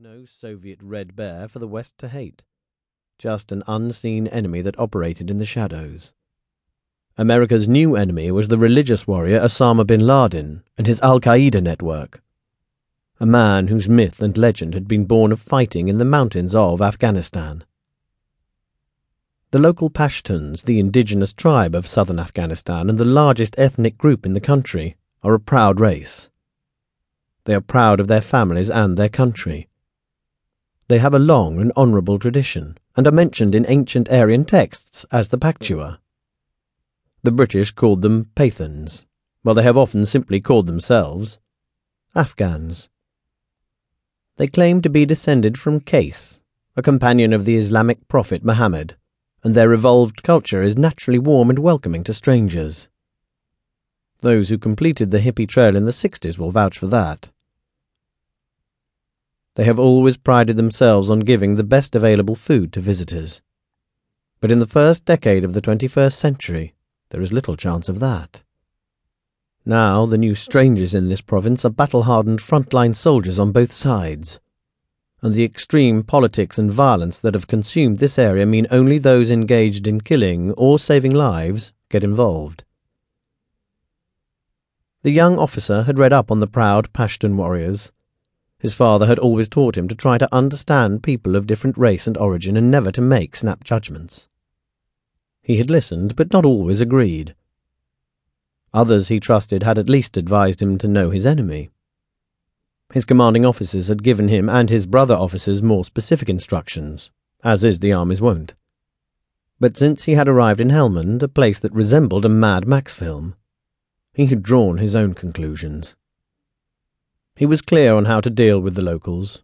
no Soviet Red Bear for the West to hate, just an unseen enemy that operated in the shadows. America's new enemy was the religious warrior Osama bin Laden and his Al Qaeda network, a man whose myth and legend had been born of fighting in the mountains of Afghanistan. The local Pashtuns, the indigenous tribe of southern Afghanistan and the largest ethnic group in the country, are a proud race. They are proud of their families and their country. They have a long and honourable tradition, and are mentioned in ancient Aryan texts as the Paktua. The British called them Pathans, while they have often simply called themselves Afghans. They claim to be descended from Qais, a companion of the Islamic prophet Muhammad, and their evolved culture is naturally warm and welcoming to strangers. Those who completed the hippie trail in the 60s will vouch for that. They have always prided themselves on giving the best available food to visitors. But in the first decade of the 21st century, there is little chance of that. Now, the new strangers in this province are battle hardened frontline soldiers on both sides. And the extreme politics and violence that have consumed this area mean only those engaged in killing or saving lives get involved. The young officer had read up on the proud Pashtun warriors his father had always taught him to try to understand people of different race and origin and never to make snap judgments. He had listened, but not always agreed. Others he trusted had at least advised him to know his enemy. His commanding officers had given him and his brother officers more specific instructions, as is the Army's wont. But since he had arrived in Helmand, a place that resembled a Mad Max film, he had drawn his own conclusions. He was clear on how to deal with the locals.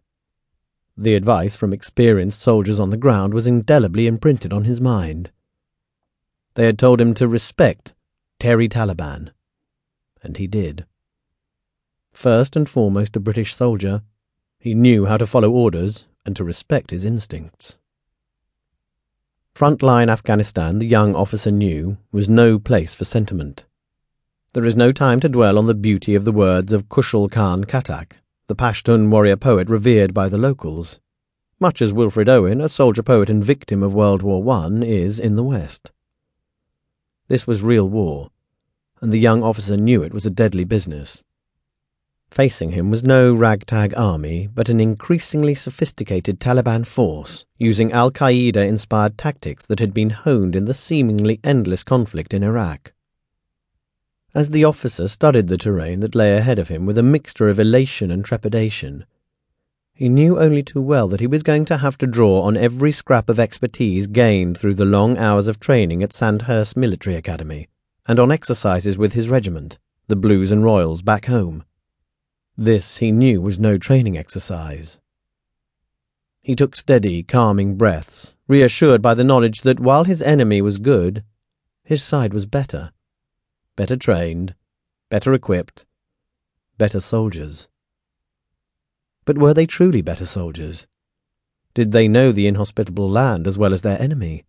The advice from experienced soldiers on the ground was indelibly imprinted on his mind. They had told him to respect Terry Taliban, and he did. First and foremost a British soldier, he knew how to follow orders and to respect his instincts. Frontline Afghanistan, the young officer knew, was no place for sentiment. There is no time to dwell on the beauty of the words of Khushal Khan Khattak, the Pashtun warrior poet revered by the locals, much as Wilfred Owen, a soldier poet and victim of World War I, is in the West. This was real war, and the young officer knew it was a deadly business. Facing him was no ragtag army, but an increasingly sophisticated Taliban force using Al Qaeda inspired tactics that had been honed in the seemingly endless conflict in Iraq. As the officer studied the terrain that lay ahead of him with a mixture of elation and trepidation, he knew only too well that he was going to have to draw on every scrap of expertise gained through the long hours of training at Sandhurst Military Academy and on exercises with his regiment, the Blues and Royals, back home. This, he knew, was no training exercise. He took steady, calming breaths, reassured by the knowledge that while his enemy was good, his side was better better trained, better equipped, better soldiers. But were they truly better soldiers? Did they know the inhospitable land as well as their enemy?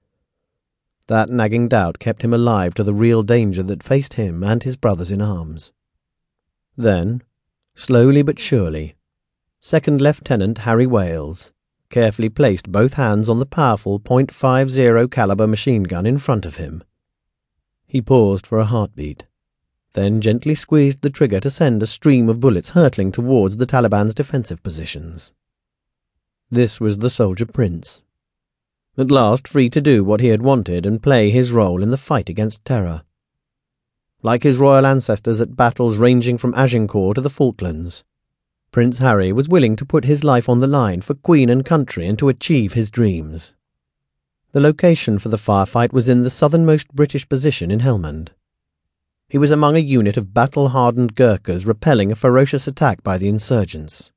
That nagging doubt kept him alive to the real danger that faced him and his brothers in arms. Then, slowly but surely, Second Lieutenant Harry Wales carefully placed both hands on the powerful .50 caliber machine gun in front of him he paused for a heartbeat, then gently squeezed the trigger to send a stream of bullets hurtling towards the Taliban's defensive positions. This was the soldier prince. At last free to do what he had wanted and play his role in the fight against terror. Like his royal ancestors at battles ranging from Agincourt to the Falklands, Prince Harry was willing to put his life on the line for Queen and country and to achieve his dreams. The location for the firefight was in the southernmost British position in Helmand. He was among a unit of battle hardened Gurkhas repelling a ferocious attack by the insurgents.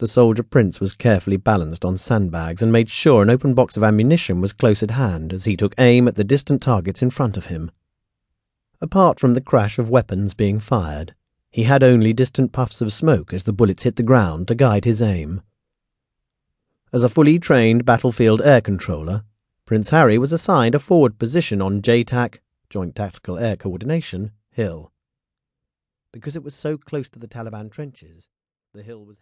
The soldier prince was carefully balanced on sandbags and made sure an open box of ammunition was close at hand as he took aim at the distant targets in front of him. Apart from the crash of weapons being fired, he had only distant puffs of smoke as the bullets hit the ground to guide his aim. As a fully trained battlefield air controller, Prince Harry was assigned a forward position on JTAC, Joint Tactical Air Coordination, Hill. Because it was so close to the Taliban trenches, the hill was